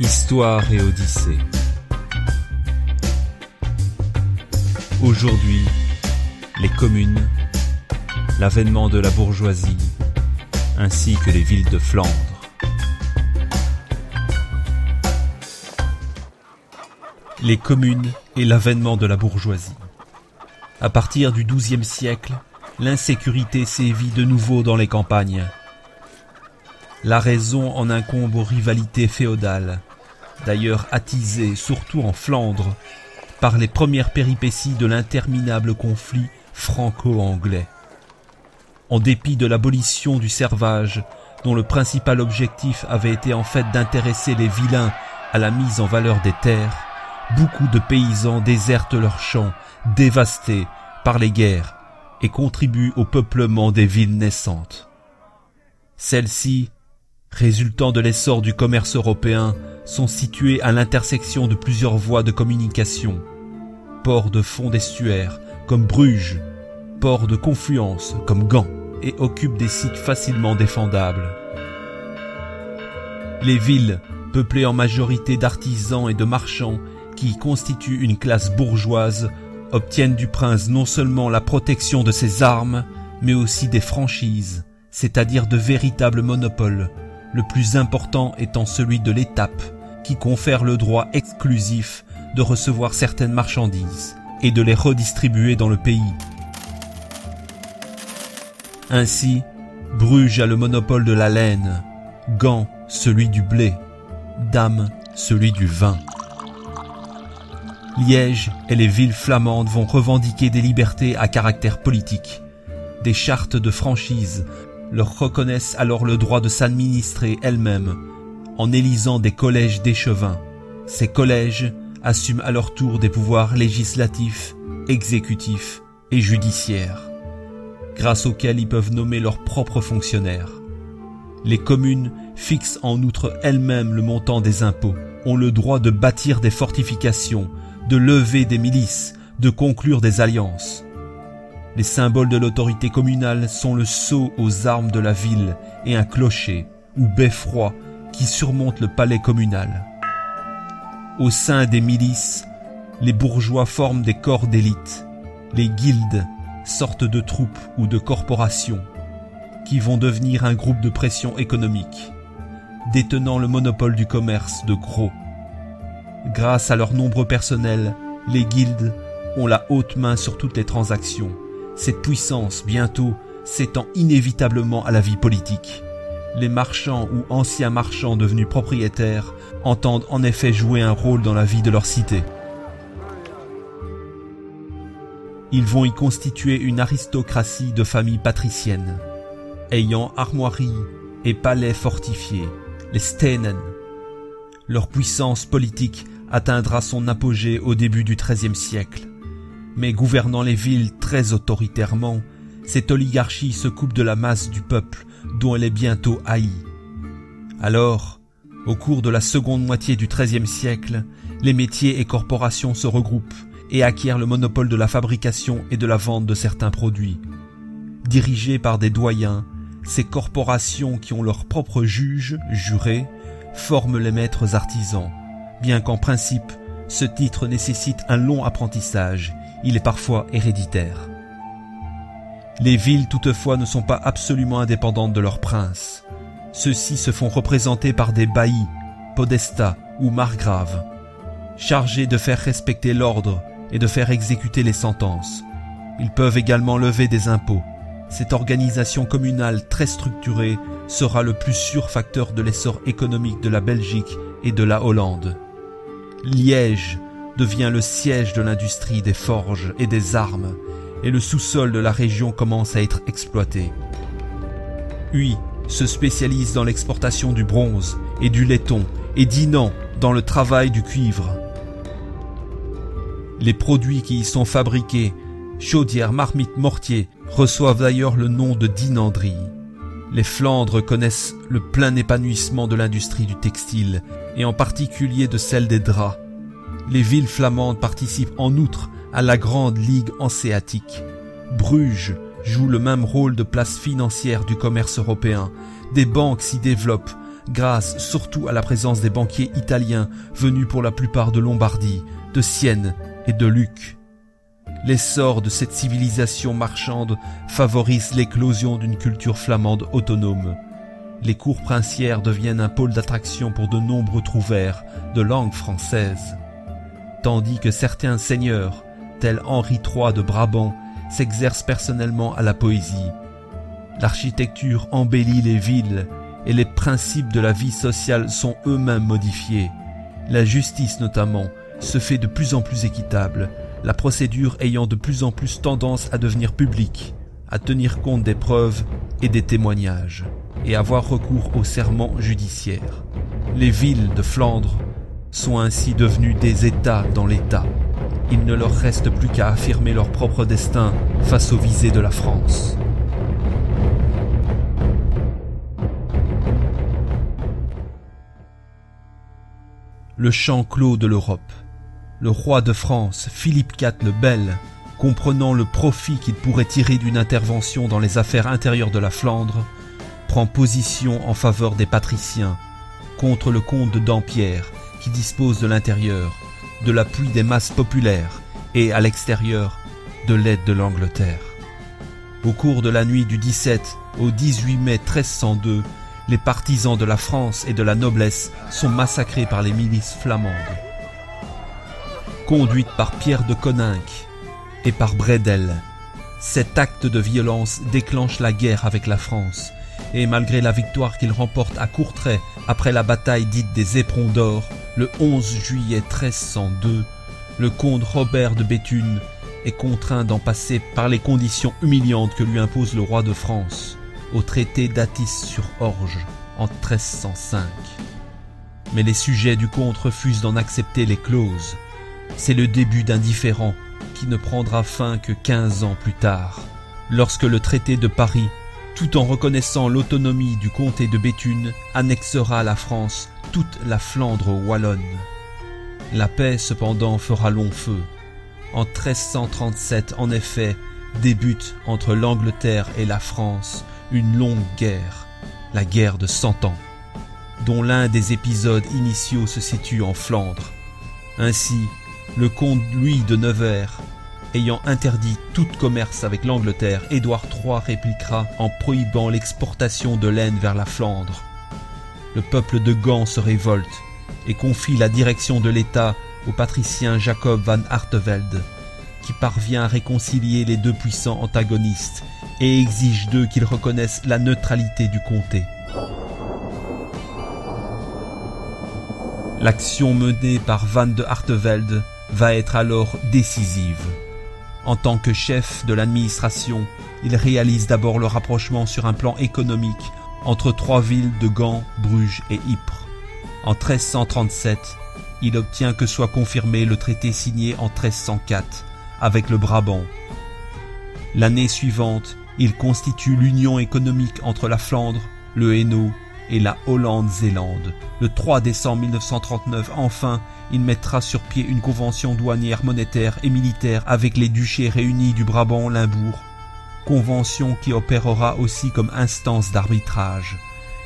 Histoire et Odyssée. Aujourd'hui, les communes, l'avènement de la bourgeoisie, ainsi que les villes de Flandre. Les communes et l'avènement de la bourgeoisie. À partir du XIIe siècle, l'insécurité sévit de nouveau dans les campagnes. La raison en incombe aux rivalités féodales, d'ailleurs attisées surtout en Flandre par les premières péripéties de l'interminable conflit franco-anglais. En dépit de l'abolition du servage, dont le principal objectif avait été en fait d'intéresser les vilains à la mise en valeur des terres, beaucoup de paysans désertent leurs champs, dévastés par les guerres, et contribuent au peuplement des villes naissantes. Celles-ci résultant de l'essor du commerce européen, sont situées à l'intersection de plusieurs voies de communication. Ports de fond d'estuaire, comme Bruges, ports de confluence, comme Gand, et occupent des sites facilement défendables. Les villes, peuplées en majorité d'artisans et de marchands, qui constituent une classe bourgeoise, obtiennent du prince non seulement la protection de ses armes, mais aussi des franchises, c'est-à-dire de véritables monopoles, le plus important étant celui de l'étape, qui confère le droit exclusif de recevoir certaines marchandises et de les redistribuer dans le pays. Ainsi, Bruges a le monopole de la laine, Gand celui du blé, Dame celui du vin. Liège et les villes flamandes vont revendiquer des libertés à caractère politique, des chartes de franchise leur reconnaissent alors le droit de s'administrer elles-mêmes en élisant des collèges d'échevins. Ces collèges assument à leur tour des pouvoirs législatifs, exécutifs et judiciaires, grâce auxquels ils peuvent nommer leurs propres fonctionnaires. Les communes fixent en outre elles-mêmes le montant des impôts, ont le droit de bâtir des fortifications, de lever des milices, de conclure des alliances. Les symboles de l'autorité communale sont le sceau aux armes de la ville et un clocher ou beffroi qui surmonte le palais communal. Au sein des milices, les bourgeois forment des corps d'élite, les guildes, sortes de troupes ou de corporations, qui vont devenir un groupe de pression économique, détenant le monopole du commerce de gros. Grâce à leur nombreux personnels, les guildes ont la haute main sur toutes les transactions cette puissance, bientôt, s'étend inévitablement à la vie politique. Les marchands ou anciens marchands devenus propriétaires entendent en effet jouer un rôle dans la vie de leur cité. Ils vont y constituer une aristocratie de familles patriciennes, ayant armoiries et palais fortifiés, les Stenen. Leur puissance politique atteindra son apogée au début du XIIIe siècle mais gouvernant les villes très autoritairement, cette oligarchie se coupe de la masse du peuple dont elle est bientôt haïe. Alors, au cours de la seconde moitié du XIIIe siècle, les métiers et corporations se regroupent et acquièrent le monopole de la fabrication et de la vente de certains produits. Dirigées par des doyens, ces corporations qui ont leurs propres juges, jurés, forment les maîtres artisans, bien qu'en principe, ce titre nécessite un long apprentissage il est parfois héréditaire. Les villes toutefois ne sont pas absolument indépendantes de leurs princes. Ceux-ci se font représenter par des baillis, podestats ou margraves, chargés de faire respecter l'ordre et de faire exécuter les sentences. Ils peuvent également lever des impôts. Cette organisation communale très structurée sera le plus sûr facteur de l'essor économique de la Belgique et de la Hollande. Liège devient le siège de l'industrie des forges et des armes, et le sous-sol de la région commence à être exploité. Huy se spécialise dans l'exportation du bronze et du laiton, et Dinan dans le travail du cuivre. Les produits qui y sont fabriqués, chaudières, marmites, mortiers, reçoivent d'ailleurs le nom de dinanderie. Les Flandres connaissent le plein épanouissement de l'industrie du textile, et en particulier de celle des draps. Les villes flamandes participent en outre à la Grande Ligue hanséatique. Bruges joue le même rôle de place financière du commerce européen. Des banques s'y développent, grâce surtout à la présence des banquiers italiens venus pour la plupart de Lombardie, de Sienne et de Luc. L'essor de cette civilisation marchande favorise l'éclosion d'une culture flamande autonome. Les cours princières deviennent un pôle d'attraction pour de nombreux trouvères de langue française. Tandis que certains seigneurs, tels Henri III de Brabant, s'exercent personnellement à la poésie. L'architecture embellit les villes et les principes de la vie sociale sont eux-mêmes modifiés. La justice notamment se fait de plus en plus équitable, la procédure ayant de plus en plus tendance à devenir publique, à tenir compte des preuves et des témoignages, et avoir recours au serment judiciaire. Les villes de Flandre sont ainsi devenues des États dans l'État. Il ne leur reste plus qu'à affirmer leur propre destin face aux visées de la France. Le champ clos de l'Europe le roi de France, Philippe IV le Bel, comprenant le profit qu'il pourrait tirer d'une intervention dans les affaires intérieures de la Flandre, prend position en faveur des patriciens, contre le comte de Dampierre, qui dispose de l'intérieur, de l'appui des masses populaires et, à l'extérieur, de l'aide de l'Angleterre. Au cours de la nuit du 17 au 18 mai 1302, les partisans de la France et de la noblesse sont massacrés par les milices flamandes conduite par Pierre de Coninck et par Bredel. Cet acte de violence déclenche la guerre avec la France, et malgré la victoire qu'il remporte à Courtrai après la bataille dite des Éperons d'Or, le 11 juillet 1302, le comte Robert de Béthune est contraint d'en passer par les conditions humiliantes que lui impose le roi de France au traité d'Atis sur Orge en 1305. Mais les sujets du comte refusent d'en accepter les clauses, c'est le début d'un différend qui ne prendra fin que quinze ans plus tard, lorsque le traité de Paris, tout en reconnaissant l'autonomie du comté de Béthune, annexera à la France toute la Flandre wallonne. La paix cependant fera long feu. En 1337, en effet, débute entre l'Angleterre et la France une longue guerre, la guerre de Cent Ans, dont l'un des épisodes initiaux se situe en Flandre. Ainsi, le comte Louis de Nevers, ayant interdit tout commerce avec l'Angleterre, Édouard III répliquera en prohibant l'exportation de laine vers la Flandre. Le peuple de Gand se révolte et confie la direction de l'État au patricien Jacob van Artevelde, qui parvient à réconcilier les deux puissants antagonistes et exige d'eux qu'ils reconnaissent la neutralité du comté. L'action menée par Van de Artevelde va être alors décisive. En tant que chef de l'administration, il réalise d'abord le rapprochement sur un plan économique entre trois villes de Gand, Bruges et Ypres. En 1337, il obtient que soit confirmé le traité signé en 1304 avec le Brabant. L'année suivante, il constitue l'union économique entre la Flandre, le Hainaut et la Hollande-Zélande. Le 3 décembre 1939, enfin, il mettra sur pied une convention douanière monétaire et militaire avec les duchés réunis du Brabant-Limbourg, convention qui opérera aussi comme instance d'arbitrage.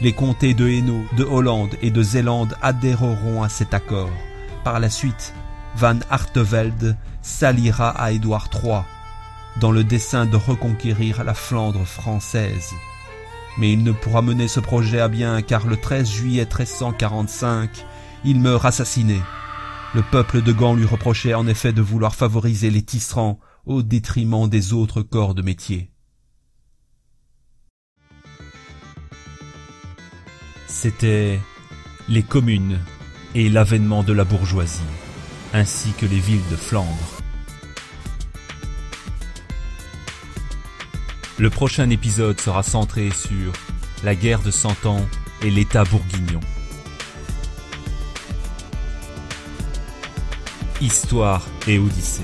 Les comtés de Hainaut, de Hollande et de Zélande adhéreront à cet accord. Par la suite, Van Artevelde s'alliera à Édouard III dans le dessein de reconquérir la Flandre française. Mais il ne pourra mener ce projet à bien car le 13 juillet 1345, il meurt assassiné. Le peuple de Gand lui reprochait en effet de vouloir favoriser les tisserands au détriment des autres corps de métier. C'était les communes et l'avènement de la bourgeoisie, ainsi que les villes de Flandre. Le prochain épisode sera centré sur la guerre de Cent Ans et l'État bourguignon. Histoire et Odyssée.